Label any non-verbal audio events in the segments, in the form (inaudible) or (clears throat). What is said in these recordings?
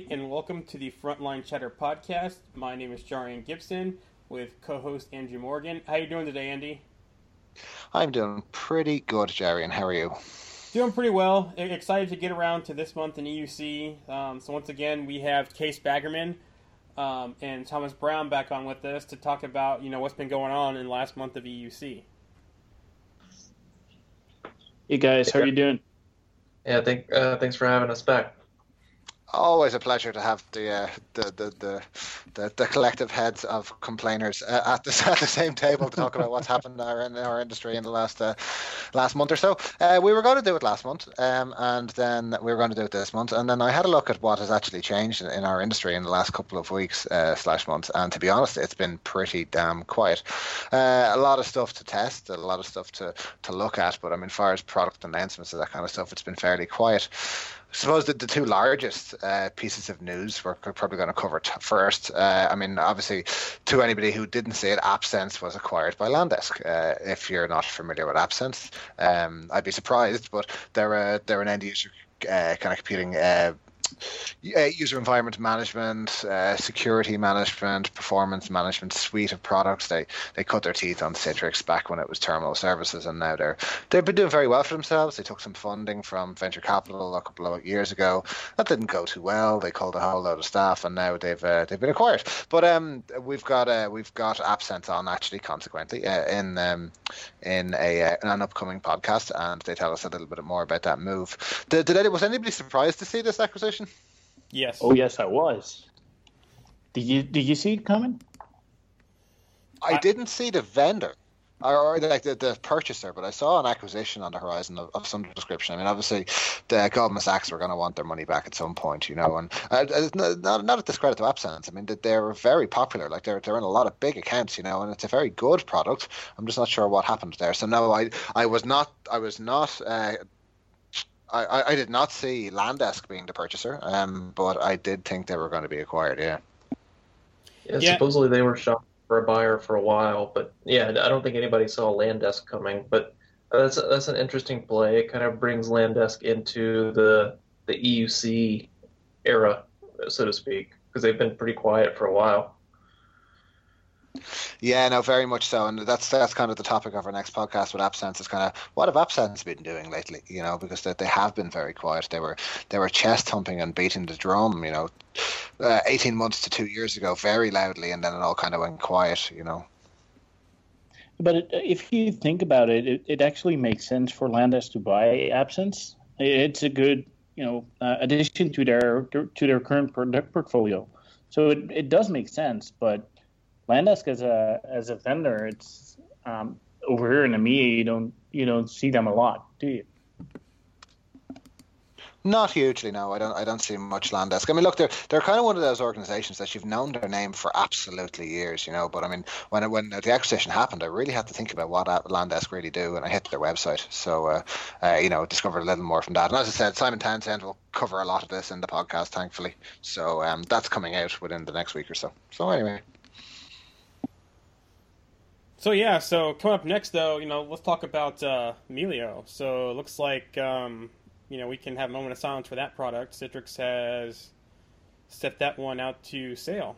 good and welcome to the Frontline Chatter podcast. My name is Jarian Gibson with co-host Andrew Morgan. How are you doing today, Andy? I'm doing pretty good, Jerry, and how are you? Doing pretty well. Excited to get around to this month in EUC. Um, so once again, we have Kees Baggerman um, and Thomas Brown back on with us to talk about you know what's been going on in the last month of EUC. Hey guys, how are you doing? Yeah, thank, uh, thanks for having us back. Always a pleasure to have the uh, the, the, the, the the collective heads of complainers uh, at the (laughs) at the same table to talk about what's happened in our, in our industry in the last uh, last month or so. Uh, we were going to do it last month, um, and then we were going to do it this month, and then I had a look at what has actually changed in, in our industry in the last couple of weeks uh, slash months, and to be honest, it's been pretty damn quiet. Uh, a lot of stuff to test, a lot of stuff to to look at, but I mean, as far as product announcements and that kind of stuff, it's been fairly quiet. Suppose that the two largest uh, pieces of news we're probably going to cover t- first. Uh, I mean, obviously, to anybody who didn't see it, AppSense was acquired by Landesk. Uh, if you're not familiar with AppSense, um, I'd be surprised, but they're a, they're an end user uh, kind of computing uh, user environment management, uh, security management, performance management suite of products. They they cut their teeth on Citrix back when it was Terminal Services, and now they're they've been doing very well for themselves. They took some funding from venture capital a couple of years ago. That didn't go too well. They called a whole load of staff, and now they've uh, they've been acquired. But um, we've got uh, we've got AppSense on actually, consequently, uh, in um, in a uh, an upcoming podcast, and they tell us a little bit more about that move. Did, did was anybody surprised to see this acquisition? Yes. Oh yes, I was. Did you did you see it coming? I, I didn't see the vendor or, or like the, the purchaser, but I saw an acquisition on the horizon of, of some description. I mean, obviously, the Goldman Sachs were going to want their money back at some point, you know. And uh, not not a discredit to AppSense. I mean, they're very popular. Like they're they're in a lot of big accounts, you know, and it's a very good product. I'm just not sure what happened there. So no, I I was not I was not. Uh, I, I did not see Landesk being the purchaser, um, but I did think they were going to be acquired. Yeah. Yeah, yeah. supposedly they were shopping for a buyer for a while, but yeah, I don't think anybody saw Landesk coming. But that's that's an interesting play. It kind of brings Landesk into the the EUC era, so to speak, because they've been pretty quiet for a while. Yeah, no, very much so, and that's that's kind of the topic of our next podcast with AppSense. Is kind of what have AppSense been doing lately? You know, because they, they have been very quiet. They were they were chest thumping and beating the drum. You know, uh, eighteen months to two years ago, very loudly, and then it all kind of went quiet. You know. But it, if you think about it, it, it actually makes sense for Landesk to buy AppSense. It's a good, you know, uh, addition to their to their current product portfolio. So it, it does make sense, but Landesk as a as a vendor, it's um, over here in EMEA, you don't you don't see them a lot, do you? Not hugely, no. I don't. I don't see much Landesk. I mean, look, they're they're kind of one of those organisations that you've known their name for absolutely years, you know. But I mean, when when the acquisition happened, I really had to think about what Landesk really do, and I hit their website. So, uh, uh, you know, discovered a little more from that. And as I said, Simon Townsend will cover a lot of this in the podcast, thankfully. So um, that's coming out within the next week or so. So anyway. So yeah, so coming up next though, you know, let's talk about uh, Melio. So it looks like um, you know we can have a moment of silence for that product. Citrix has set that one out to sale.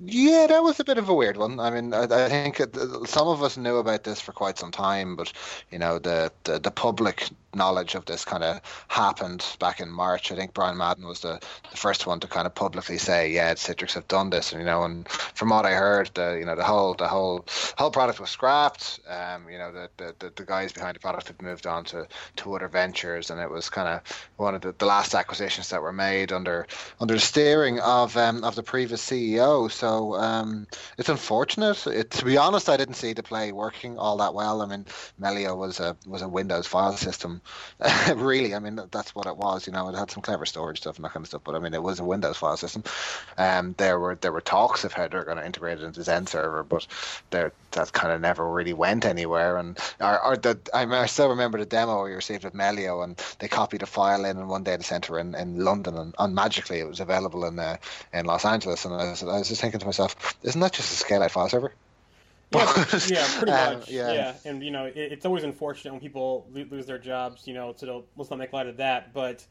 Yeah, that was a bit of a weird one. I mean, I, I think some of us knew about this for quite some time, but you know, the the, the public knowledge of this kind of happened back in March. I think Brian Madden was the, the first one to kind of publicly say, "Yeah, Citrix have done this," and you know, and from what I heard, the you know the whole the whole whole product was scrapped. Um, you know, the, the, the, the guys behind the product have moved on to, to other ventures, and it was kind of one of the, the last acquisitions that were made under under the steering of um, of the previous CEO. So um, it's unfortunate. It, to be honest, I didn't see the play working all that well. I mean, Melio was a was a Windows file system (laughs) really, I mean, that's what it was. You know, it had some clever storage stuff and that kind of stuff, but I mean, it was a Windows file system. Um, there were there were talks of how they're going to integrate it into XenServer, but there that kind of never really went anywhere. And the, I, mean, I still remember the demo we received at Melio, and they copied a file in in one data center in, in London, and, and magically it was available in uh, in Los Angeles. And I was, I was just thinking to myself, isn't that just a scale out file server? Yeah, yeah, (laughs) pretty um, much. Um, yeah. yeah. and you know, it, it's always unfortunate when people lose their jobs. You know, so let's not make light of that. But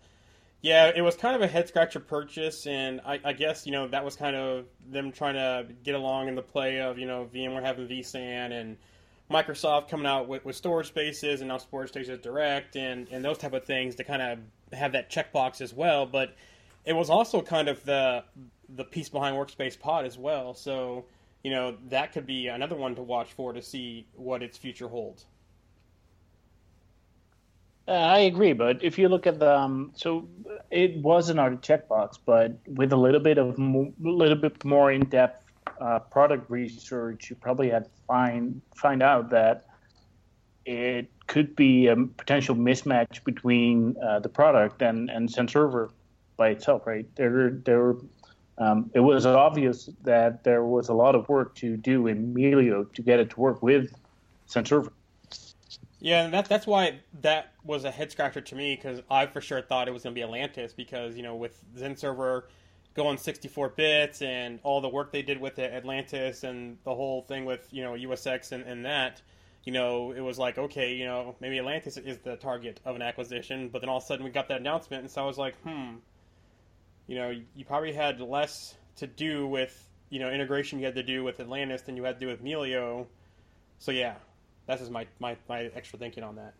Yeah, it was kind of a head scratcher purchase, and I, I, guess you know that was kind of them trying to get along in the play of you know VMware having vSAN and Microsoft coming out with, with storage spaces and now storage spaces direct and, and those type of things to kind of have that checkbox as well. But it was also kind of the the piece behind Workspace Pod as well. So you know that could be another one to watch for to see what its future holds. Uh, I agree, but if you look at the um, so it was another checkbox, but with a little bit of a little bit more in depth uh, product research, you probably had find find out that it could be a potential mismatch between uh, the product and and XenServer by itself, right? There there um, it was obvious that there was a lot of work to do in Melio to get it to work with Server. Yeah, and that, that's why that was a head scratcher to me because I for sure thought it was going to be Atlantis because you know with XenServer going 64 bits and all the work they did with it, Atlantis and the whole thing with you know USX and, and that, you know, it was like okay, you know, maybe Atlantis is the target of an acquisition, but then all of a sudden we got that announcement, and so I was like, hmm, you know, you probably had less to do with you know integration you had to do with Atlantis than you had to do with Melio, so yeah, that's just my my my extra thinking on that.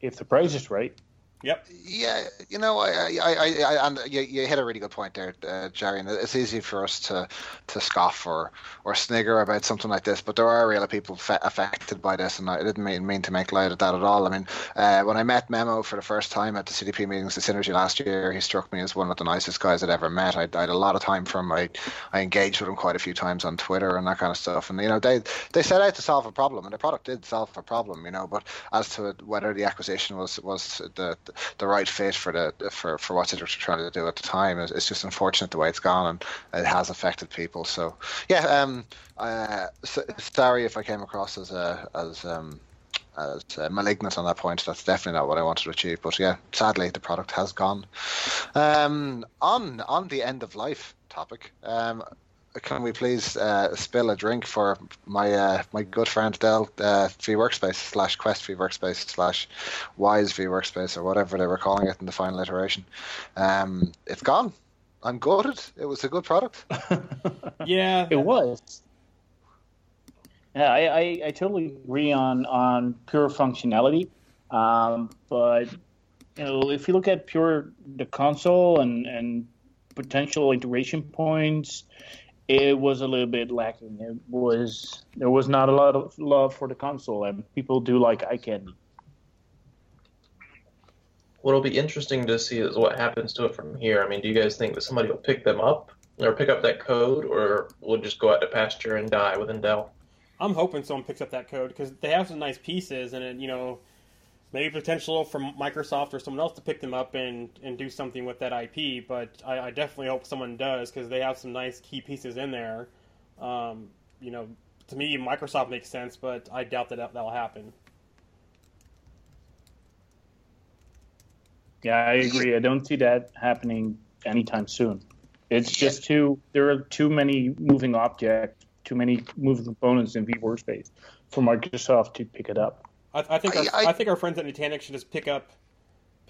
If the price is right. Yep. Yeah, you know, I, I, I, I and you, you hit a really good point there, uh, Jerry. And it's easy for us to, to scoff or, or snigger about something like this, but there are real people fe- affected by this, and I didn't mean, mean to make light of that at all. I mean, uh, when I met Memo for the first time at the CTP meetings, the Synergy last year, he struck me as one of the nicest guys I'd ever met. I, I had a lot of time for him. I, I engaged with him quite a few times on Twitter and that kind of stuff. And you know, they they set out to solve a problem, and the product did solve a problem. You know, but as to whether the acquisition was was the the right fit for the for for what they're trying to do at the time. It's, just unfortunate the way it's gone, and it has affected people. So yeah, um, uh, sorry if I came across as a as um as uh, malignant on that point. That's definitely not what I wanted to achieve. But yeah, sadly, the product has gone. Um, on on the end of life topic, um, can we please uh, spill a drink for my uh, my good friend Dell uh, Workspace slash Quest vWorkspace slash Wise vWorkspace or whatever they were calling it in the final iteration. Um, it's gone. I'm gutted. It was a good product. (laughs) yeah, it was. Yeah, I, I, I, totally agree on on pure functionality, um, but you know if you look at pure the console and and potential integration points it was a little bit lacking. It was there was not a lot of love for the console, and people do like eye candy. What'll be interesting to see is what happens to it from here. I mean, do you guys think that somebody will pick them up or pick up that code, or will just go out to pasture and die within Dell? I'm hoping someone picks up that code because they have some nice pieces, and it, you know, maybe potential for Microsoft or someone else to pick them up and, and do something with that IP. But I, I definitely hope someone does because they have some nice key pieces in there. Um, you know, to me, Microsoft makes sense, but I doubt that that'll happen. Yeah, I agree. I don't see that happening anytime soon. It's just too. There are too many moving objects, too many moving components in vWorkspace for Microsoft to pick it up. I, I think our, I, I, think our friends at Nutanix should just pick up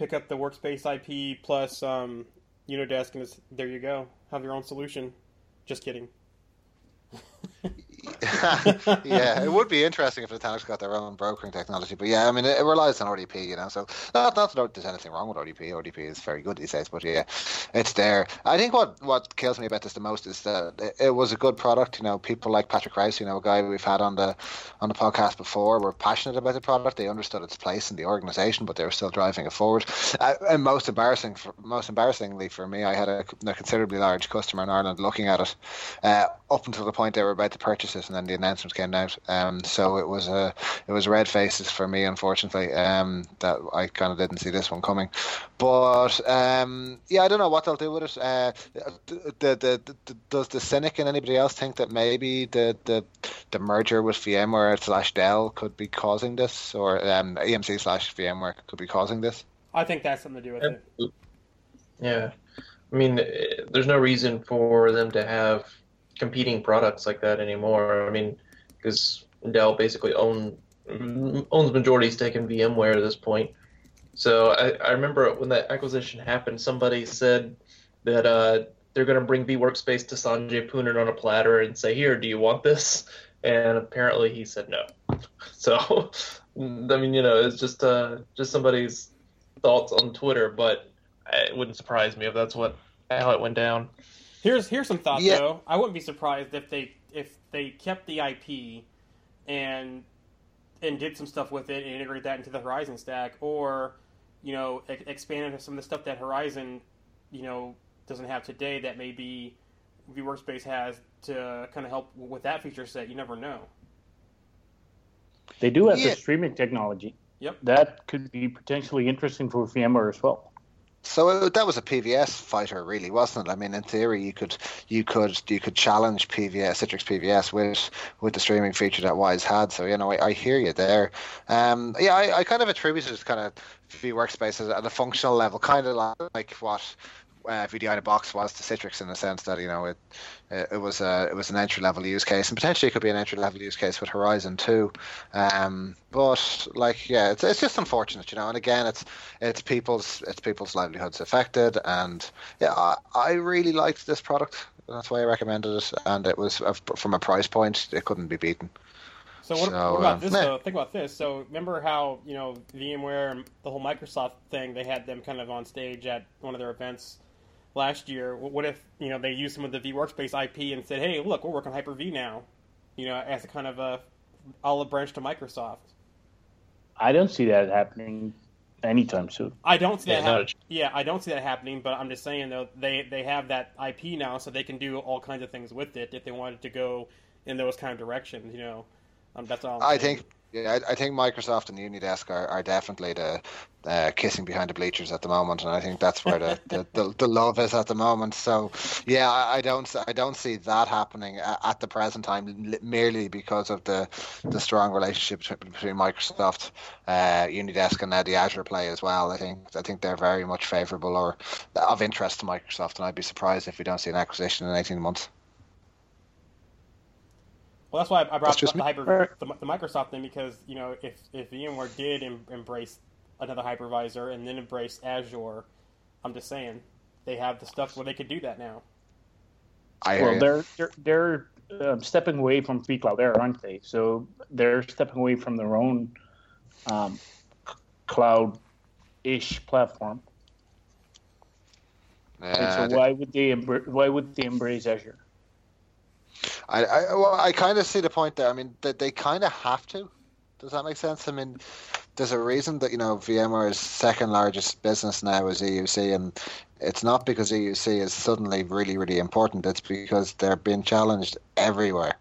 pick up the workspace IP plus um, Unidesk and just, there you go. Have your own solution. Just kidding. (laughs) (laughs) yeah, it would be interesting if Nutanix got their own brokering technology, but yeah, I mean, it, it relies on RDP, you know. So not not that there's anything wrong with RDP. RDP is very good these days, but yeah, it's there. I think what what kills me about this the most is that it, it was a good product. You know, people like Patrick Rice, you know, a guy we've had on the on the podcast before, were passionate about the product. They understood its place in the organization, but they were still driving it forward. Uh, and most embarrassing, for, most embarrassingly for me, I had a, a, considerably large customer in Ireland looking at it uh, up until the point they were about to purchase it, and then the announcement came out. Um, so it was a it was red faces for me, unfortunately. Um, that I kind of didn't see this one coming, but um, yeah, I don't know what they'll do with it. Uh, the, the, the, does the cynic and anybody else think that maybe the the, the merger with VMware slash Dell could be causing this, or um, EMC slash VMware could be causing this? I think that's something to do with it. Yeah. I mean, there's no reason for them to have competing products like that anymore. I mean, because Dell basically own owns majority stake in VMware at this point. So I, I remember when that acquisition happened, somebody said that uh, they're going to bring vWorkspace to Sanjay Poonen on a platter and say, "Here, do you want this?" And apparently he said no. (laughs) So I mean, you know, it's just uh, just somebody's thoughts on Twitter, but it wouldn't surprise me if that's what how it went down. Here's here's some thoughts yeah. though. I wouldn't be surprised if they if they kept the IP and and did some stuff with it and integrate that into the Horizon stack, or you know, expanded some of the stuff that Horizon, you know, doesn't have today that maybe vWorkspace has to kind of help with that feature set. You never know. They do have yeah. the streaming technology. Yep. That could be potentially interesting for VMware as well. So uh, that was a PVS fighter, really, wasn't it? I mean, in theory, you could you could you could challenge PVS Citrix PVS with with the streaming feature that Wise had. So you know, I, I hear you there. Um, yeah, I, I kind of attribute it to kind of vWorkspace at a functional level, kind of like what uh, VDI in a box was to Citrix in the sense that you know it it was a it was an entry level use case and potentially it could be an entry level use case with Horizon too. Um, but like yeah, it's it's just unfortunate, you know. And again, it's it's people's it's people's livelihoods affected. And yeah, I, I really liked this product. That's why I recommended it. And it was from a price point, it couldn't be beaten. So what, so, what about um, this though? Think about this. So remember how you know VMware and the whole Microsoft thing? They had them kind of on stage at one of their events last year. What if you know they used some of the vWorkspace IP and said, "Hey, look, we're working Hyper V now," you know, as a kind of a olive branch to Microsoft. I don't see that happening anytime soon. I don't see yeah, that. Hap- yeah, I don't see that happening. But I'm just saying though, they they have that IP now, so they can do all kinds of things with it if they wanted to go in those kind of directions. You know, um, that's all. I'm i saying. think yeah, I, I, think Microsoft and Unidesk are, are definitely the uh, kissing behind the bleachers at the moment, and I think that's where the, (laughs) the, the, the, love is at the moment. So, yeah, I, I, don't I don't see that happening at, at, the present time, merely because of the the strong relationship between Microsoft, uh, Unidesk, and now the Azure play as well. I think I think they're very much favourable or of interest to Microsoft, and I'd be surprised if we don't see an acquisition in eighteen months. Well, that's why I brought up the, hyper, the, the, Microsoft thing because you know if if VMware did em, embrace another hypervisor and then embrace Azure, I'm just saying they have the stuff where they could do that now. I well, they're they're, they're um, stepping away from cloud. Air, aren't they? So they're stepping away from their own um, cloud-ish platform. Uh, so why would they why would they embrace Azure? I, I well, I kind of see the point there. I mean, that they, they kind of have to. Does that make sense? I mean, there's a reason that you know VMware's second largest business now is EUC, and it's not because EUC is suddenly really, really important. It's because they're being challenged everywhere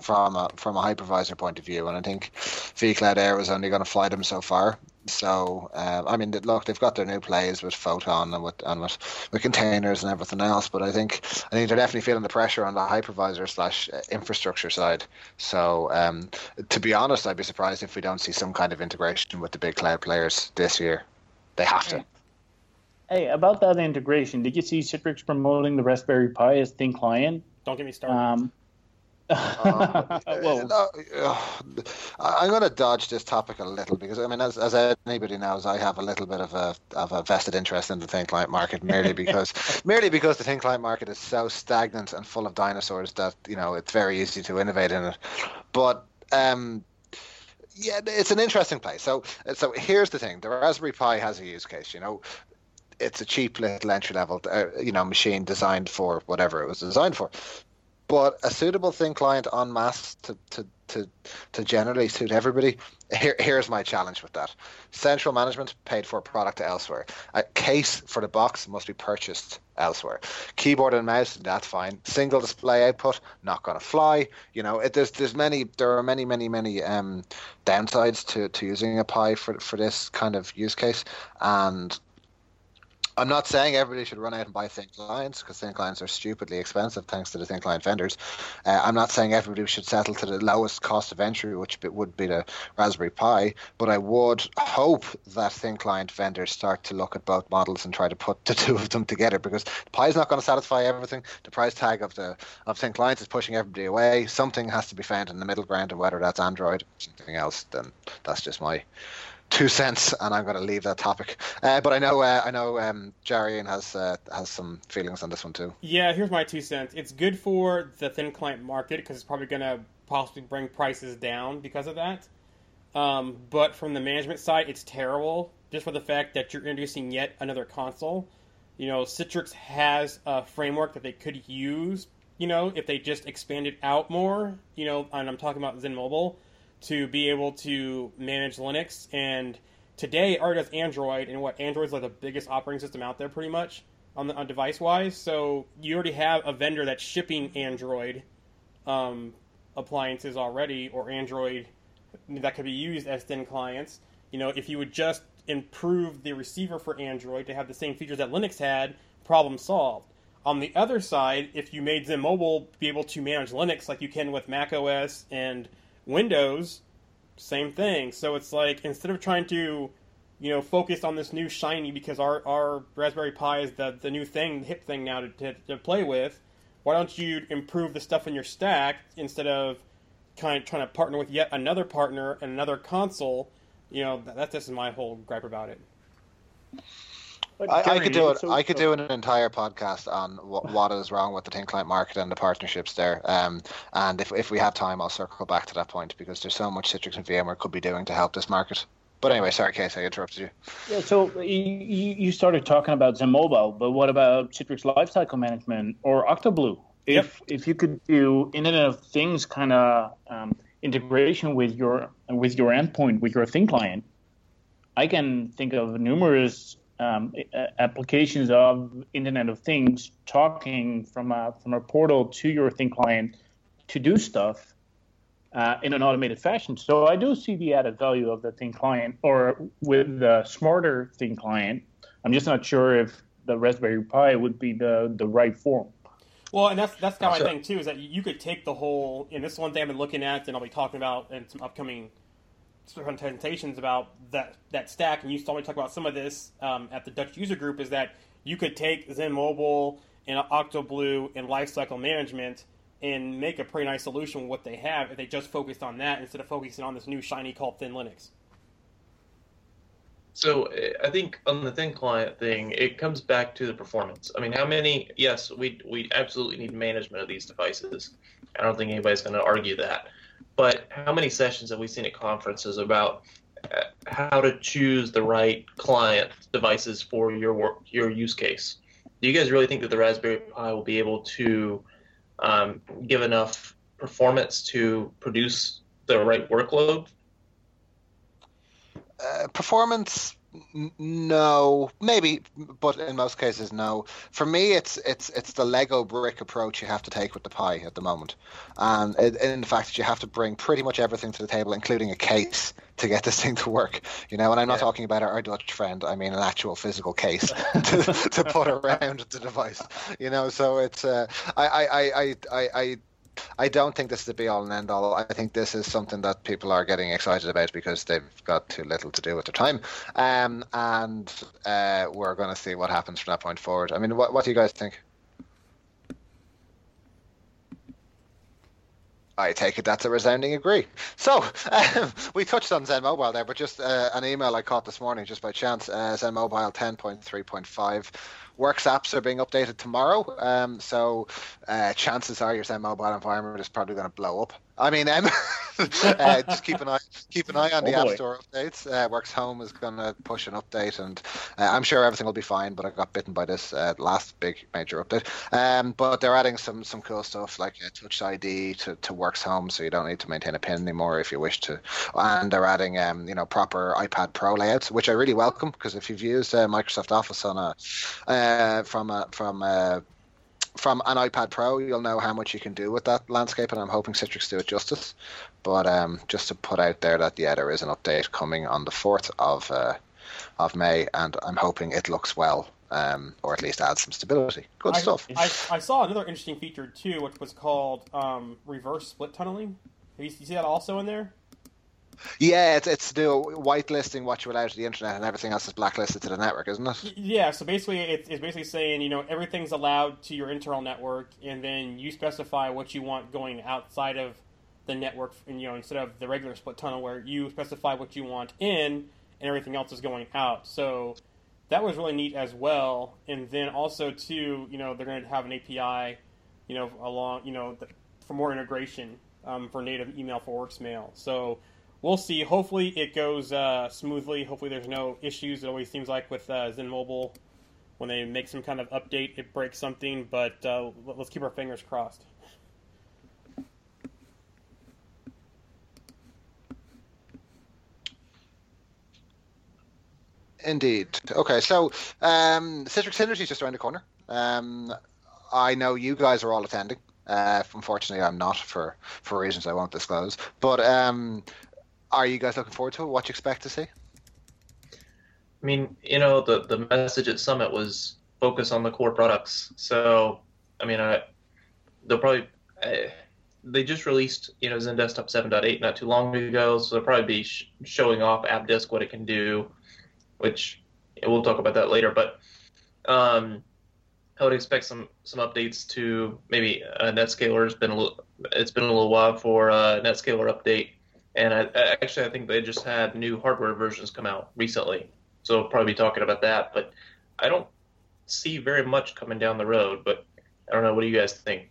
from a from a hypervisor point of view, and I think vCloud Air was only going to fly them so far. So uh, I mean, look, they've got their new plays with Photon and with and with, with containers and everything else, but I think I think they're definitely feeling the pressure on the hypervisor slash uh, infrastructure side. So um, to be honest, I'd be surprised if we don't see some kind of integration with the big cloud players this year. They have to. Hey, about that integration, did you see Citrix promoting the Raspberry Pi as thin client? Don't get me started. Um, um, well, (laughs) I'm going to dodge this topic a little because I mean, as, as anybody knows, I have a little bit of a of a vested interest in the thin client market merely (laughs) because merely because the thin client market is so stagnant and full of dinosaurs that you know it's very easy to innovate in it. But um, yeah, it's an interesting place. So so here's the thing: the Raspberry Pi has a use case. You know, it's a cheap little entry level, uh, you know, machine designed for whatever it was designed for but a suitable thin client en masse to, to, to, to generally suit everybody. Here, here's my challenge with that. Central management paid for product elsewhere. A case for the box must be purchased elsewhere. Keyboard and mouse, that's fine. Single display output, not going to fly. You know, it, there's there's many there are many many many um, downsides to, to using a Pi for for this kind of use case, and I'm not saying everybody should run out and buy thin clients because thin clients are stupidly expensive thanks to the thin client vendors. Uh, I'm not saying everybody should settle to the lowest cost of entry, which would be the Raspberry Pi, but I would hope that thin client vendors start to look at both models and try to put the (laughs) two of them together because the Pi is not going to satisfy everything. The price tag of the of thin clients is pushing everybody away. Something has to be found in the middle ground, and whether that's Android or something else, then that's just my two cents, and I'm going to leave that topic. Uh, but I know uh, I know um, Jarian has uh, has some feelings on this one too. Yeah, here's my two cents. It's good for the thin client market because it's probably going to possibly bring prices down because of that. Um, but from the management side, it's terrible just for the fact that you're introducing yet another console. You know, Citrix has a framework that they could use. You know, if they just expanded out more. You know, and I'm talking about XenMobile to be able to manage Linux. And today, it already does Android, and what Android's like the biggest operating system out there, pretty much on the on device wise. So you already have a vendor that's shipping Android um, appliances already, or Android that could be used as thin clients. You know, if you would just improve the receiver for Android to have the same features that Linux had, problem solved. On the other side, if you made XenMobile be able to manage Linux like you can with Mac OS and Windows, same thing. So it's like instead of trying to, you know, focus on this new shiny because our, our Raspberry Pi is the, the new thing, the hip thing now to, to, to play with, why don't you improve the stuff in your stack instead of kind of trying to partner with yet another partner and another console? You know, that, that's just my whole gripe about it. I, I, could do it. I could do an entire podcast on what, what is wrong with the thin client market and the partnerships there. Um, and if if we have time, I'll circle back to that point because there's so much Citrix and VMware could be doing to help this market. But anyway, sorry, Kees, I interrupted you. Yeah, so you, you started talking about XenMobile, but what about Citrix Lifecycle Management or Octoblu? If yep. if you could do Internet of Things kind of um, integration with your with your endpoint with your thin client, I can think of numerous um, applications of Internet of Things talking from a from a portal to your thin client to do stuff uh, in an automated fashion. So I do see the added value of the thin client, or with the smarter thin client. I'm just not sure if the Raspberry Pi would be the the right form. Well, and that's that's kind of my thing too. Is that you could take the whole, and this is one thing I've been looking at, and I'll be talking about in some upcoming presentations about that that stack, and you saw me talk about some of this um, at the Dutch user group. Is that you could take XenMobile and Octoblu and Lifecycle Management and make a pretty nice solution with what they have if they just focused on that instead of focusing on this new shiny called ThinLinx. So I think on the thin client thing, it comes back to the performance. I mean, how many? Yes, we we absolutely need management of these devices. I don't think anybody's going to argue that. But how many sessions have we seen at conferences about uh, how to choose the right client devices for your work, your use case? Do you guys really think that the Raspberry Pi will be able to um, give enough performance to produce the right workload? Uh, performance no. Maybe but in most cases no. For me it's it's it's the lego brick approach you have to take with the Pi at the moment. And in the fact that you have to bring pretty much everything to the table including a case to get this thing to work. You know and i'm not yeah. talking about our, our, dutch friend i mean an actual physical case (laughs) (laughs) to, to put around the device. You know so it's uh, I, I i i i I don't think this is the be all and end all. I think this is something that people are getting excited about because they've got too little to do with their time, um, and uh, we're going to see what happens from that point forward. I mean, what what do you guys think? I take it that's a resounding agree. So um, (laughs) we touched on XenMobile there, but just uh, an email I caught this morning just by chance. Uh, Zen Mobile 10.3.5 Worx apps are being updated tomorrow, um, so uh, chances are your XenMobile environment is probably going to blow up. I mean, um, (laughs) uh, just keep an eye keep an eye on oh the boy. App Store updates. Uh, Worx Home is going to push an update, and uh, I'm sure everything will be fine. But I got bitten by this uh, last big major update. Um, but they're adding some some cool stuff like uh, Touch ID to, to Worx Home, so you don't need to maintain a pin anymore if you wish to. And they're adding um, you know proper iPad Pro layouts, which I really welcome because if you've used uh, Microsoft Office on a from a from a from an iPad Pro, you'll know how much you can do with that landscape, and I'm hoping Citrix do it justice. But um, just to put out there that yeah, there is an update coming on the fourth of uh, of May, and I'm hoping it looks well, um, or at least adds some stability. Good I, stuff. I, I, saw another interesting feature too, which was called um, reverse split tunneling. You, you see that also in there? Yeah, it's it's the whitelisting what you're allowed to the internet and everything else is blacklisted to the network, isn't it? Yeah, so basically it's, it's basically saying, you know, everything's allowed to your internal network and then you specify what you want going outside of the network, and, you know, instead of the regular split tunnel where you specify what you want in and everything else is going out. So that was really neat as well. And then also too, you know, they're going to have an API, you know, along, you know, the, for more integration um, for native email for WorxMail. So we'll see. Hopefully it goes uh, smoothly. Hopefully there's no issues. It always seems like with uh, XenMobile, when they make some kind of update, it breaks something. But uh, let's keep our fingers crossed. Indeed. Okay, so um, Citrix Synergy is just around the corner. Um, I know you guys are all attending. Uh, unfortunately, I'm not for for reasons I won't disclose. But um, are you guys looking forward to it? What you expect to see? I mean, you know, the the message at Summit was focus on the core products. So, I mean, I, they'll probably I, they just released you know XenDesktop 7.8 not too long ago, so they'll probably be sh- showing off AppDisk what it can do, which we'll talk about that later. But um, I would expect some some updates to maybe uh, NetScaler. has been a little, it's been a little while for uh, NetScaler update, and I, actually I think they just had new hardware versions come out recently, so we'll probably be talking about that. But I don't see very much coming down the road. But I don't know. What do you guys think?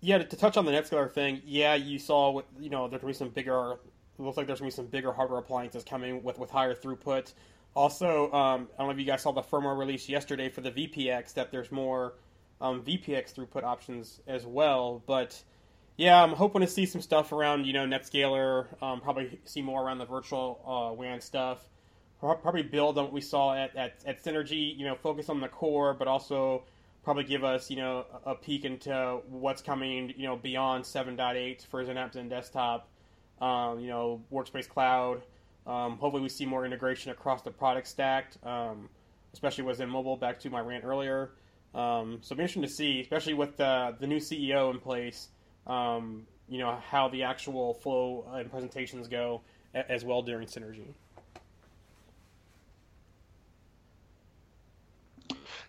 Yeah, to touch on the NetScaler thing, yeah, you saw you know there's gonna be some bigger. Looks like there's gonna be some bigger hardware appliances coming with with higher throughput. Also, um, I don't know if you guys saw the firmware release yesterday for the VPX that there's more um, VPX throughput options as well. But yeah, I'm hoping to see some stuff around you know NetScaler. Um, probably see more around the virtual uh, WAN stuff. Probably build on what we saw at, at, at Synergy. You know, focus on the core, but also probably give us you know a peek into what's coming you know beyond 7.8 for Zen and Desktop. Um, you know, Workspace Cloud. Um, hopefully, we see more integration across the product stack, um, especially with XenMobile. Back to my rant earlier. Um, so it'll be interesting to see, especially with the, the new CEO in place, um, you know, how the actual flow and presentations go as well during Synergy.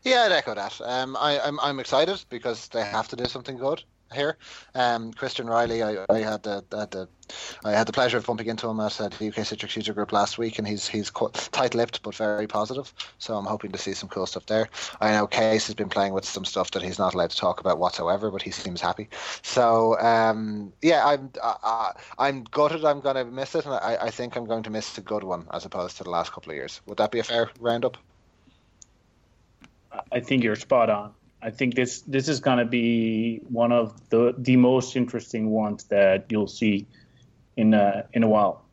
Yeah, I'd echo that. Um, I, I'm I'm excited because they have to do something good here. Um, Christian Reilly, I, I had the, had the I had the pleasure of bumping into him at the UK Citrix User Group last week, and he's he's tight-lipped but very positive. So I'm hoping to see some cool stuff there. I know Kees has been playing with some stuff that he's not allowed to talk about whatsoever, but he seems happy. So um, yeah, I'm uh, I'm gutted. I'm going to miss it, and I, I think I'm going to miss a good one as opposed to the last couple of years. Would that be a fair roundup? I think you're spot on. I think this this is going to be one of the the most interesting ones that you'll see in uh, in a while.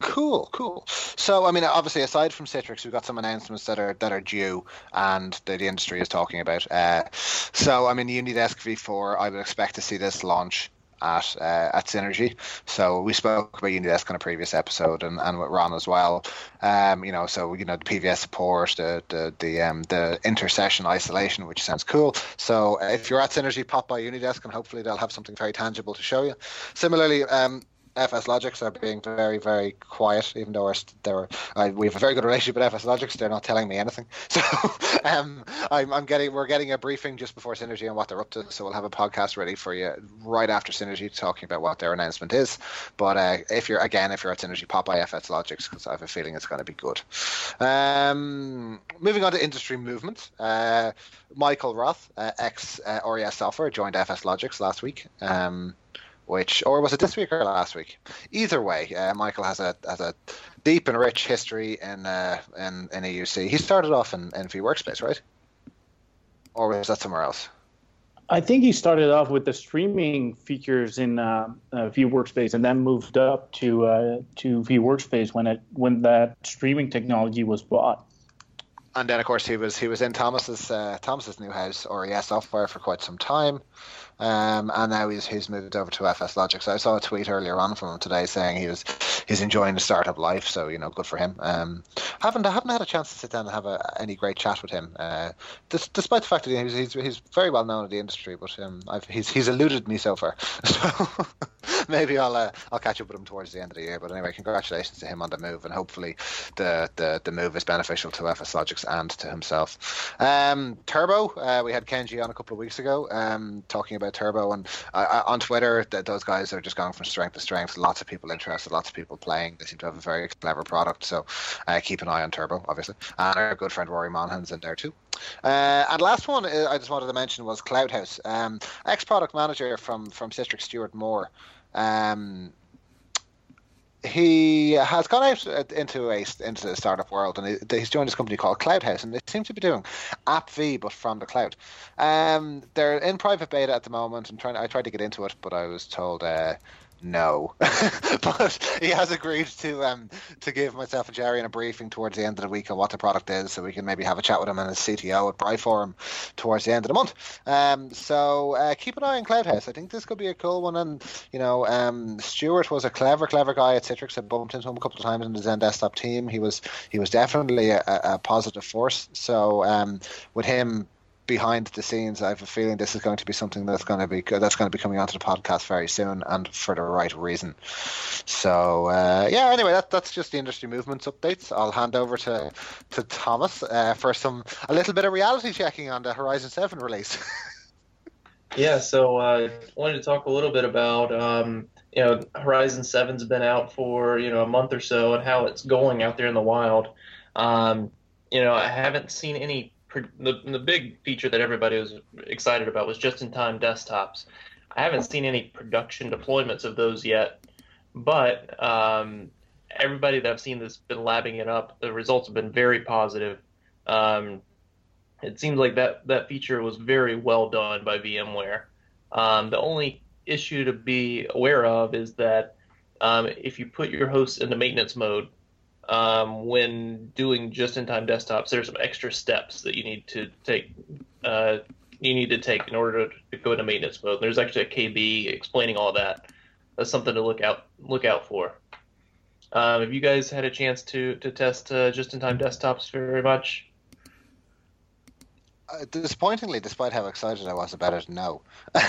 Cool, cool. So, I mean, obviously, aside from Citrix, we've got some announcements that are that are due, and the, the industry is talking about. Uh, so, I mean, Unidesk V4, I would expect to see this launch at uh, at Synergy. So we spoke about Unidesk in a previous episode, and, and with Ron as well. Um, you know, so you know the PVS support, the the the um, the intersession isolation, which sounds cool. So if you're at Synergy, pop by Unidesk, and hopefully they'll have something very tangible to show you. Similarly, um, FSLogix are being very, very quiet, even though we're, we have a very good relationship with FSLogix. They're not telling me anything. (laughs) So um, I'm, I'm, getting we're getting a briefing just before Synergy on what they're up to. So we'll have a podcast ready for you right after Synergy, talking about what their announcement is. But uh, if you're again, if you're at Synergy, pop by FSLogix because I have a feeling it's going to be good. Um, moving on to industry movement. Uh, Michael Roth, uh, ex uh, RES Software, joined FS Logics last week. Um, which or was it this week or last week? Either way, uh, Michael has a has a deep and rich history in uh, in in EUC. He started off in, in Workspace, right? Or was that somewhere else? I think he started off with the streaming features in uh, uh, vWorkspace, and then moved up to uh, to Workspace when it when that streaming technology was bought. And then, of course, he was he was in Thomas's uh, Thomas's new house, or RES Software, for quite some time. Um, and now he's he's moved over to FSLogix. So I saw a tweet earlier on from him today saying he was he's enjoying the startup life. So you know, good for him. Um, haven't I haven't had a chance to sit down and have a, any great chat with him, uh, despite the fact that he's, he's, he's very well known in the industry. But um, I've, he's he's eluded me so far. (laughs) So (laughs) maybe I'll uh, I'll catch up with him towards the end of the year. But anyway, congratulations to him on the move, and hopefully the the, the move is beneficial to FSLogix and to himself. Um, Turbo, uh, we had Kenji on a couple of weeks ago, um, talking about Turbo, and on Twitter, th- those guys are just going from strength to strength. Lots of people interested, lots of people playing. They seem to have a very clever product, so uh, keep an eye on Turbo, obviously. And our good friend Rory Monaghan's in there too. Uh, and last one uh, I just wanted to mention was Cloudhouse, um, ex product manager from from Citrix, Stuart Moore. Um, he has gone out into a into the startup world, and he's joined this company called Cloudhouse, and they seem to be doing App V, but from the cloud. Um, they're in private beta at the moment. and trying. I tried to get into it, but I was told uh, no. (laughs) but he has agreed to um, to give myself and Jerry and a briefing towards the end of the week on what the product is, so we can maybe have a chat with him and his CTO at BriForum towards the end of the month. Um, so uh, keep an eye on Cloudhouse. I think this could be a cool one. And you know, um, Stuart was a clever, clever guy at Citrix. I bumped into him a couple of times in the XenDesktop team. He was he was definitely a, a positive force. So um, with him behind the scenes, I have a feeling this is going to be something that's going to be that's going to be coming onto the podcast very soon, and for the right reason. So uh, yeah, anyway, that, that's just the industry movements updates. I'll hand over to to Thomas uh, for some a little bit of reality checking on the Horizon Seven release. (laughs) yeah, so I uh, wanted to talk a little bit about. Um, you know, Horizon Seven's been out for you know a month or so, and how it's going out there in the wild. Um, you know, I haven't seen any the, the big feature that everybody was excited about was just-in-time desktops. I haven't seen any production deployments of those yet, but um, everybody that I've seen that's been labbing it up, the results have been very positive. Um, it seems like that that feature was very well done by VMware. Um, the only issue to be aware of is that um, if you put your host into maintenance mode, um, when doing just-in-time desktops, there's some extra steps that you need to take. Uh, you need to take in order to go into maintenance mode. There's actually a KB explaining all that. That's something to look out look out for. Um, have you guys had a chance to to test uh, just-in-time desktops very much? Uh, disappointingly, despite how excited I was about it, no. (laughs)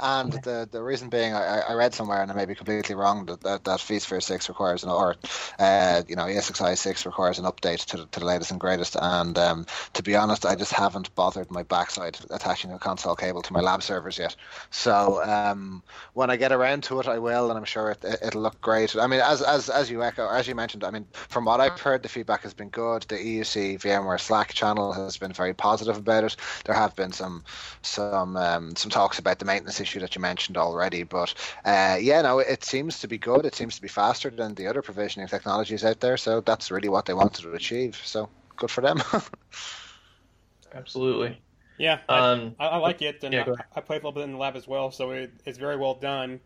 And the the reason being, I, I read somewhere, and I may be completely wrong, that that, that vSphere six requires an or uh, you know ESXi six requires an update to, to the latest and greatest. And um, to be honest, I just haven't bothered my backside attaching a console cable to my lab servers yet. So um, when I get around to it, I will, and I'm sure it, it, will look great. I mean, as as as you echo, as you mentioned, I mean, from what I've heard, the feedback has been good. The EUC VMware Slack channel has been very positive about it. There have been some some um, some talks about the maintenance issue that you mentioned already, but uh, yeah, no, it seems to be good. It seems to be faster than the other provisioning technologies out there. So that's really what they wanted to achieve. So good for them. (laughs) Absolutely. Yeah, um, I, I, like it, and yeah, I, I, played a little bit in the lab as well, so it, it's very well done.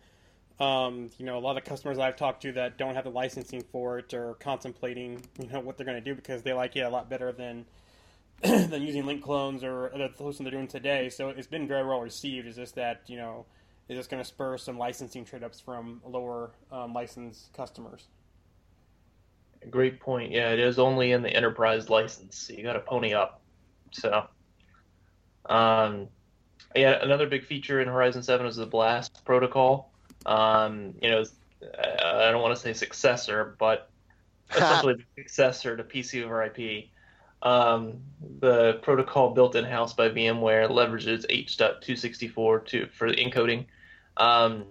Um, you know, a lot of customers I've talked to that don't have the licensing for it are contemplating, you know, what they're going to do because they like it a lot better than (clears throat) than using link clones or the solution they're doing today. So it's been very well received. Is just that you know is this going to spur some licensing trade ups from lower um, licensed customers? Great point. Yeah, it is only in the enterprise license. So you got to pony up. So, um, yeah, another big feature in Horizon Seven is the Blast protocol. Um, you know, I don't want to say successor, but (laughs) essentially the successor to PC over IP. Um, the protocol built in house by VMware leverages H.264 to for the encoding. Um,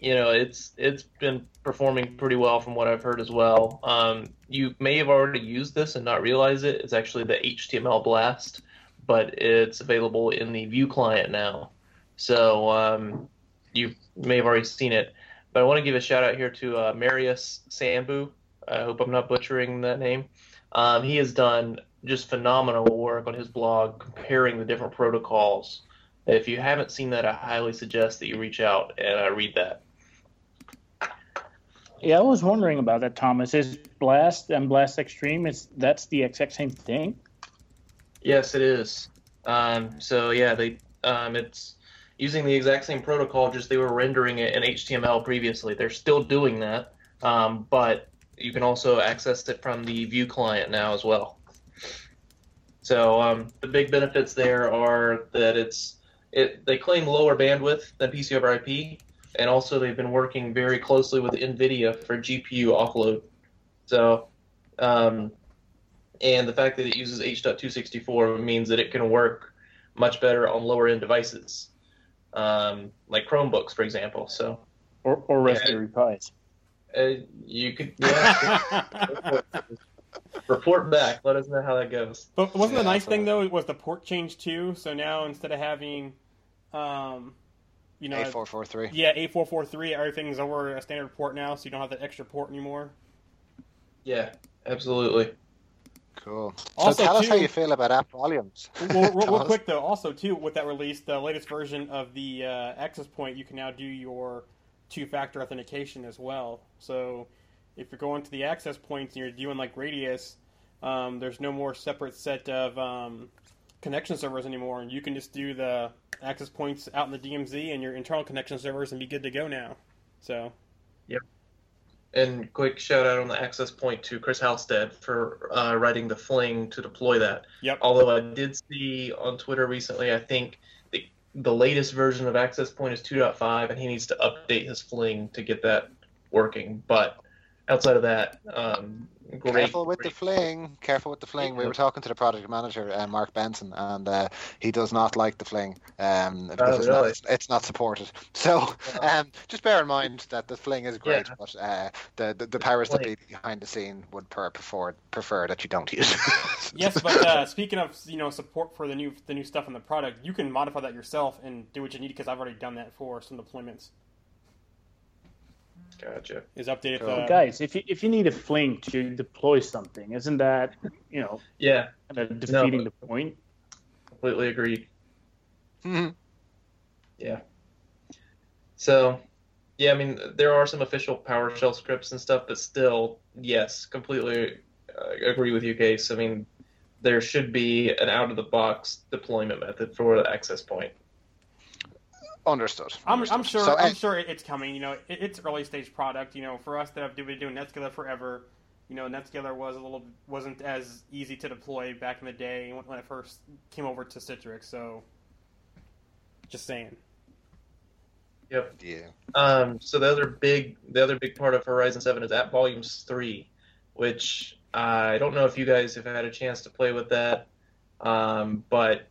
you know, it's it's been performing pretty well from what I've heard as well. Um, you may have already used this and not realize it. It's actually the HTML blast, but it's available in the View client now. So um, you may have already seen it. But I want to give a shout out here to uh, Marius Sandbu. I hope I'm not butchering that name. Um, he has done just phenomenal work on his blog comparing the different protocols. If you haven't seen that, I highly suggest that you reach out and uh, read that. Yeah, I was wondering about that, Thomas. Is Blast and Blast Extreme is that's the exact same thing? Yes, it is. Um, so yeah, they um, it's using the exact same protocol, just they were rendering it in HTML previously. They're still doing that, um, but you can also access it from the View client now as well. So um, the big benefits there are that it's it they claim lower bandwidth than PC over IP, and also they've been working very closely with NVIDIA for GPU offload. So, um, and the fact that it uses H.264 means that it can work much better on lower end devices, um, like Chromebooks, for example. So, or, or Raspberry yeah, Pis. Uh, you could yeah, (laughs) report back. Let us know how that goes. But wasn't yeah, the nice thing though was the port change too? So now instead of having, um, you know, A four four three. Yeah, A four four three. Everything's over a standard port now, so you don't have that extra port anymore. Yeah, absolutely. Cool. Also, so tell too, us how you feel about app volumes. well, real, (laughs) real quick though, also too, with that release, the latest version of the uh, Access Point, you can now do your two-factor authentication as well. So if you're going to the access points and you're doing like Radius, um, there's no more separate set of um, connection servers anymore, and you can just do the access points out in the DMZ and your internal connection servers and be good to go now. So. Yep. And quick shout out on the access point to Chris Halstead for uh, writing the fling to deploy that. Yep. Although I did see on Twitter recently, I think the, latest version of access point is 2.5, and he needs to update his fling to get that working. But outside of that, um, great. Careful with great. the fling. Careful with the fling. We were talking to the product manager, uh, Mark Benson, and uh, he does not like the fling um, because oh, it's, really? not, it's not supported. (laughs) So um, just bear in mind that the fling is great, yeah. but uh, the, the, the powers that be behind the scene would prefer prefer that you don't use. (laughs) yes, but uh, speaking of you know support for the new the new stuff in the product, you can modify that yourself and do what you need because I've already done that for some deployments. Gotcha. Is updated. Cool. Uh, Guys, if you if you need a fling to deploy something, isn't that you know? Yeah. Kind of defeating no, the point. Completely agree. hmm Yeah. So, yeah, I mean, there are some official PowerShell scripts and stuff, but still, yes, completely uh, agree with you, Kees. I mean, there should be an out of the box deployment method for the access point. Understood. I'm, I'm sure. So, I'm sure it's coming. You know, it, it's early stage product. You know, for us that have been doing NetScaler forever, you know, NetScaler was a little wasn't as easy to deploy back in the day when it first came over to Citrix. So, just saying. Yep. Yeah. Um. So the other big, the other big part of Horizon Seven is App Volumes Three, which I don't know if you guys have had a chance to play with that, um, but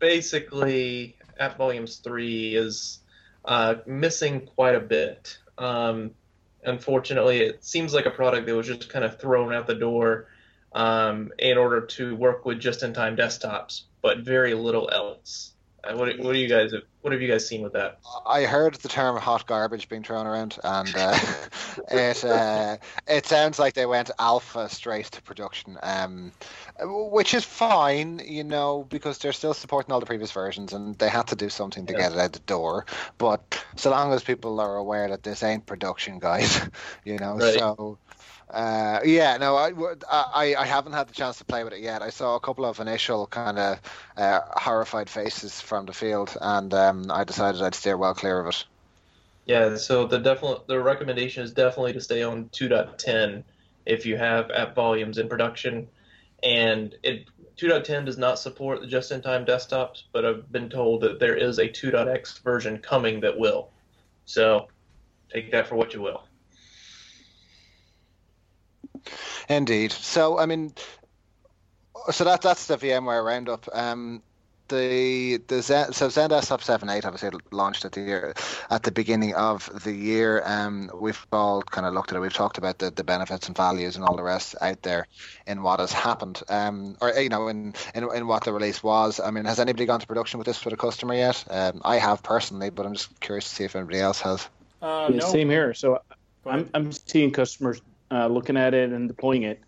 basically App Volumes 3 is uh, missing quite a bit. Um, unfortunately, it seems like a product that was just kind of thrown out the door um, in order to work with just-in-time desktops, but very little else. What, what do you guys what have you guys seen with that? I heard the term hot garbage being thrown around, and uh, (laughs) it uh, it sounds like they went alpha straight to production, um, which is fine, you know, because they're still supporting all the previous versions, and they had to do something to yeah. get it out the door. But so long as people are aware that this ain't production, guys, (laughs) you know, right. so uh, yeah, no, I, I, I haven't had the chance to play with it yet. I saw a couple of initial kind of uh, horrified faces from the field, and um, I decided I'd steer well clear of it. Yeah, so the definite the recommendation is definitely to stay on 2.10 if you have app volumes in production, and it 2.10 does not support the just-in-time desktops, but I've been told that there is a 2.x version coming that will. So take that for what you will. Indeed. So I mean, so that that's the VMware roundup. Um, the the Xen, so XenDesktop 7.8 obviously launched at the year at the beginning of the year. Um, we've all kind of looked at it. We've talked about the, the benefits and values and all the rest out there in what has happened, um, or you know, in, in in what the release was. I mean, has anybody gone to production with this for the customer yet? Um, I have personally, but I'm just curious to see if anybody else has. Uh, yeah, no. Same here. So I'm I'm seeing customers uh, looking at it and deploying it.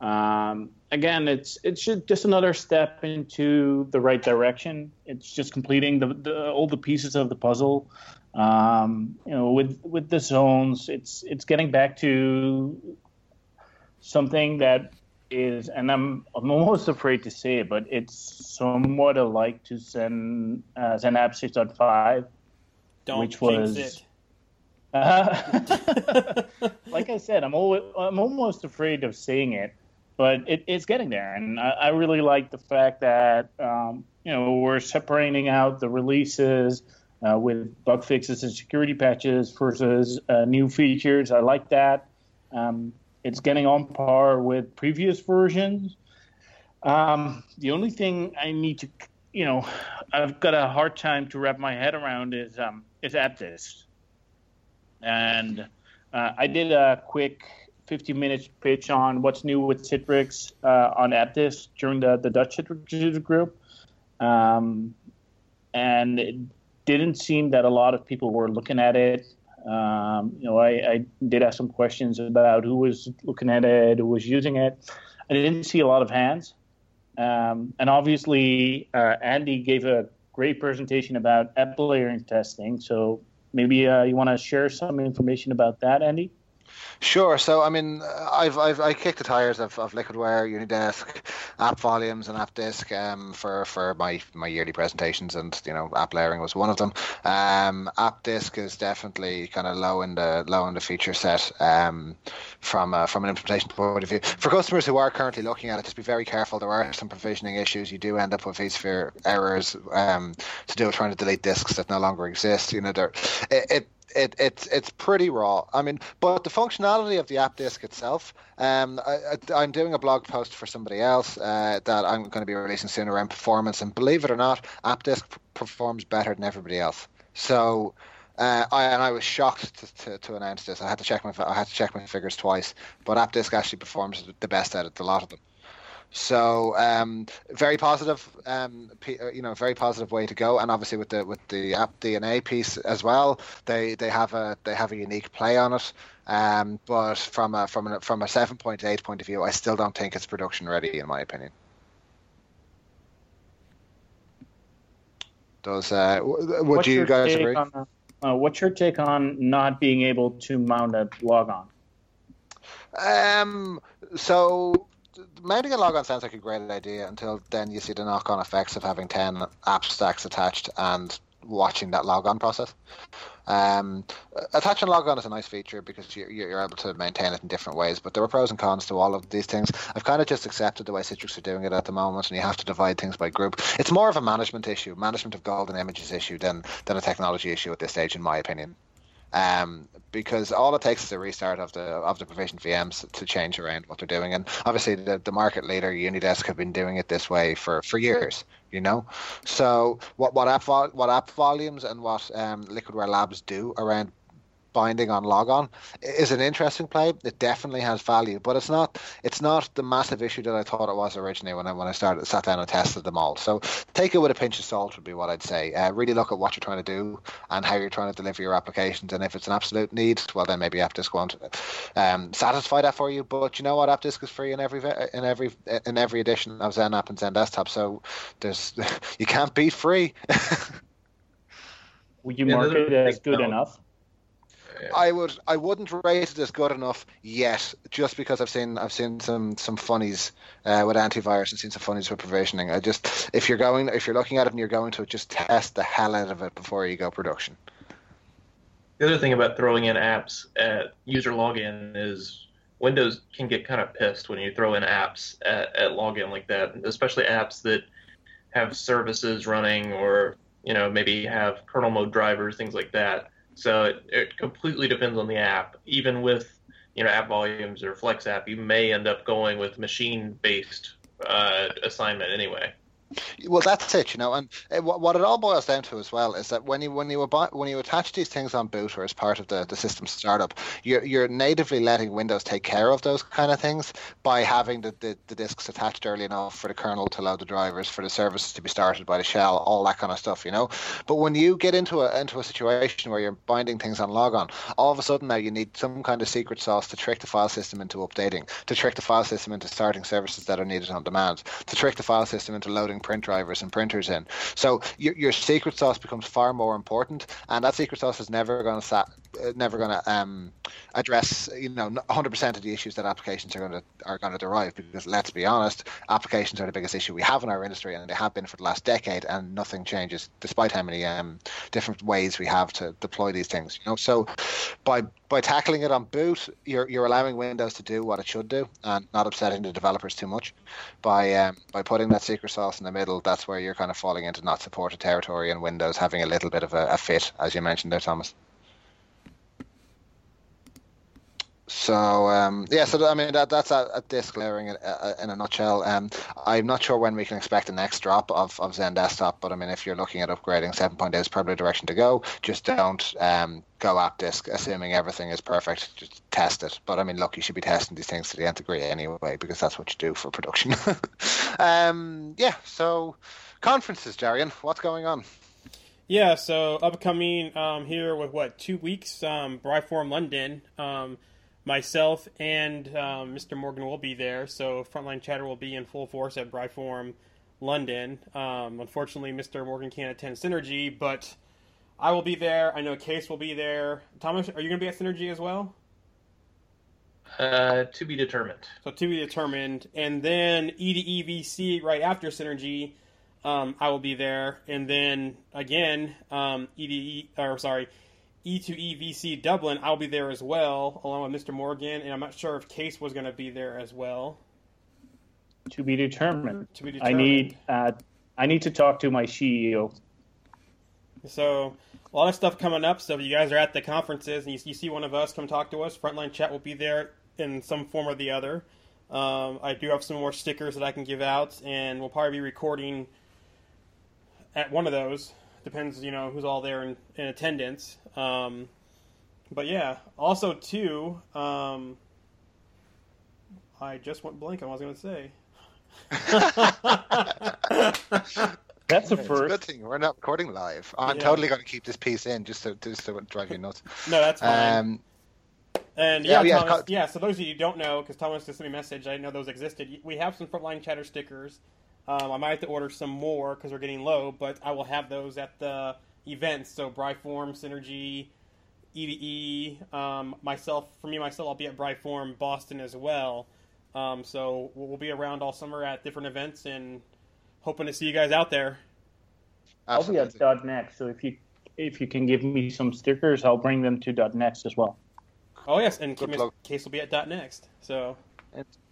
Um, again, it's it's just another step into the right direction. It's just completing the, the all the pieces of the puzzle. Um, you know, with with the zones, it's it's getting back to something that is, and I'm I'm almost afraid to say it, but it's somewhat alike to Xen uh, XenApp 6.5, which was it. (laughs) Like I said, I'm always, I'm almost afraid of saying it, but it, it's getting there, and I, I, really like the fact that um, you know we're separating out the releases uh, with bug fixes and security patches versus uh, new features. I like that. Um, it's getting on par with previous versions. Um, the only thing I need to, you know, I've got a hard time to wrap my head around is um, is AppDisk. And uh, I did a quick 15 minutes pitch on what's new with Citrix uh, on AppDisk during the, the Dutch Citrix group. Um, and it didn't seem that a lot of people were looking at it. Um, you know, I, I, did ask some questions about who was looking at it, who was using it. I didn't see a lot of hands. Um, and obviously, uh, Andy gave a great presentation about app layering testing. So maybe uh, you want to share some information about that, Andy? Sure. So, I mean, I've, I've I kicked the tires of, of Liquidware, Unidesk, App Volumes, and AppDisk um, for for my, my yearly presentations, and you know, app layering was one of them. Um, AppDisk is definitely kind of low in the low in the feature set um, from uh, from an implementation point of view. For customers who are currently looking at it, just be very careful. There are some provisioning issues. You do end up with vSphere errors um, to do with trying to delete disks that no longer exist. You know, there it, it it, it's it's pretty raw. I mean, but the functionality of the app disk itself, um, I, am doing a blog post for somebody else uh, that I'm going to be releasing soon around performance, and believe it or not, AppDisk performs better than everybody else. So. Uh, I, and I was shocked to, to, to, announce this. I had to check my I had to check my figures twice, but AppDisk actually performs the best out of the lot of them. So um, very positive, um, uh, you know, very positive way to go. And obviously with the with the AppDNA piece as well, they they have a they have a unique play on it. Um, but from a from a from a seven point eight point of view, I still don't think it's production ready, in my opinion. Does uh, would what's you guys agree? On, uh, what's your take on not being able to mount a logon? Um. So mounting a logon sounds like a great idea until then you see the knock-on effects of having 10 app stacks attached and watching that logon process. Um, attaching logon is a nice feature because you're, you're, able to maintain it in different ways, but there are pros and cons to all of these things. I've kind of just accepted the way Citrix are doing it at the moment, and you have to divide things by group. It's more of a management issue, management of golden images issue than, than a technology issue at this stage, in my opinion um, because all it takes is a restart of the of the provision VMs to change around what they're doing. And obviously, the, the market leader Unidesk have been doing it this way for, for years. You know, so what what app what app volumes and what um, Liquidware Labs do around binding on logon is an interesting play. It definitely has value, but it's not it's not the massive issue that I thought it was originally when I when I started sat down and tested them all. So take it with a pinch of salt would be what I'd say. Uh, really look at what you're trying to do and how you're trying to deliver your applications. And if it's an absolute need, well then maybe AppDisk won't um, satisfy that for you. But you know what, AppDisk is free in every in every in every edition of XenApp and XenDesktop. So there's (laughs) you can't beat free. (laughs) Would you mark it as good enough? I would I wouldn't rate it as good enough yet, just because I've seen I've seen some some funnies uh, with antivirus and seen some funnies with provisioning. I just if you're going if you're looking at it and you're going to just test the hell out of it before you go production. The other thing about throwing in apps at user login is Windows can get kind of pissed when you throw in apps at, at login like that, especially apps that have services running or you know maybe have kernel mode drivers, things like that so it, it completely depends on the app. Even with you know app volumes or FlexApp, you may end up going with machine based uh, assignment anyway. Well, that's it, you know, and eh, what it all boils down to as well is that when you when you when you attach these things on boot or as part of the, the system startup, you're you're natively letting Windows take care of those kind of things by having the, the, the disks attached early enough for the kernel to load the drivers, for the services to be started by the shell, all that kind of stuff, you know. But when you get into a into a situation where you're binding things on logon, all of a sudden now you need some kind of secret sauce to trick the file system into updating, to trick the file system into starting services that are needed on demand, to trick the file system into loading print drivers and printers in. So your, your secret sauce becomes far more important, and that secret sauce is never going to uh, never going to um, address you know 100% of the issues that applications are going to are going to derive because let's be honest applications are the biggest issue we have in our industry and they have been for the last decade and nothing changes despite how many um, different ways we have to deploy these things you know so by by tackling it on boot you're you're allowing Windows to do what it should do and not upsetting the developers too much. By um, by putting that secret sauce in the middle that's where you're kind of falling into not supported territory and Windows having a little bit of a, a fit as you mentioned there Thomas So um, yeah, so I mean that that's a, a disk layering in, a, in a nutshell. Um, I'm not sure when we can expect the next drop of, of XenDesktop, but I mean if you're looking at upgrading, 7.8 is probably the direction to go. Just don't um, go app disk assuming everything is perfect. Just test it. But I mean, look, you should be testing these things to the nth degree anyway because that's what you do for production. (laughs) um, yeah. So conferences, Jarian, what's going on? Yeah, so upcoming um, here with what two weeks, um, BriForum London. Myself and um, Mr. Morgan will be there, so Frontline Chatter will be in full force at BriForum London. Um, unfortunately, Mr. Morgan can't attend Synergy, but I will be there. I know Kees will be there. Thomas, are you going to be at Synergy as well? Uh, to be determined. So to be determined, and then E2EVC right after Synergy, um, I will be there, and then again um, EDE or sorry E2EVC Dublin, I'll be there as well, along with Mr. Morgan, and I'm not sure if Kees was going to be there as well. To be determined. To be determined. I need uh, I need to talk to my CEO. So a lot of stuff coming up. So if you guys are at the conferences and you, you see one of us, come talk to us. Frontline Chat will be there in some form or the other. Um, I do have some more stickers that I can give out, and we'll probably be recording at one of those depends, you know, who's all there in, in attendance. Um, but yeah, also too, um, I just went blank on what I was going to say. (laughs) That's a first. good thing we're not recording live. I'm yeah. totally going to keep this piece in just to just to drive you nuts. (laughs) no, that's fine. Um, and yeah, yeah, Thomas, yeah, yeah. So those of you who don't know, because Thomas just sent me a message, I didn't know those existed. We have some frontline chatter stickers um, I might have to order some more because we're getting low, but I will have those at the events. So BriForum, Synergy, EDE, Um, myself, for me myself, I'll be at BriForum Boston as well. Um, so we'll be around all summer at different events and hoping to see you guys out there. Absolutely. I'll be at .next, so if you if you can give me some stickers, I'll bring them to .next as well. Oh yes, and Kees will be at .next. So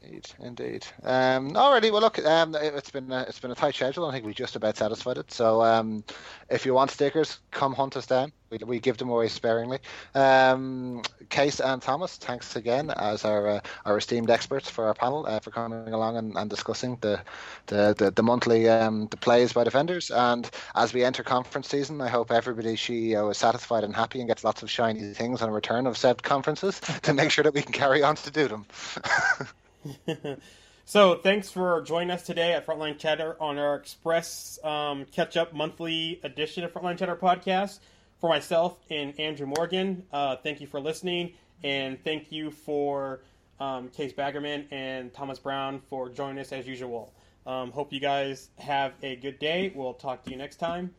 Indeed, indeed. Um, alrighty, well, look, um, it's been a, it's been a tight schedule. I think we just about satisfied it. So, um, if you want stickers, come hunt us down. We, we give them away sparingly. Um, Kees and Thomas, thanks again as our uh, our esteemed experts for our panel uh, for coming along and, and discussing the the the, the monthly um, the plays by defenders. And as we enter conference season, I hope everybody's CEO is satisfied and happy and gets lots of shiny things on return of said conferences (laughs) to make sure that we can carry on to do them. (laughs) (laughs) so thanks for joining us today at Frontline Chatter on our Express um, Catch Up Monthly edition of Frontline Chatter podcast. For myself and Andrew Morgan, uh, thank you for listening, and thank you for um, Kees Baggerman and Thomas Brown for joining us as usual. Um, hope you guys have a good day. We'll talk to you next time.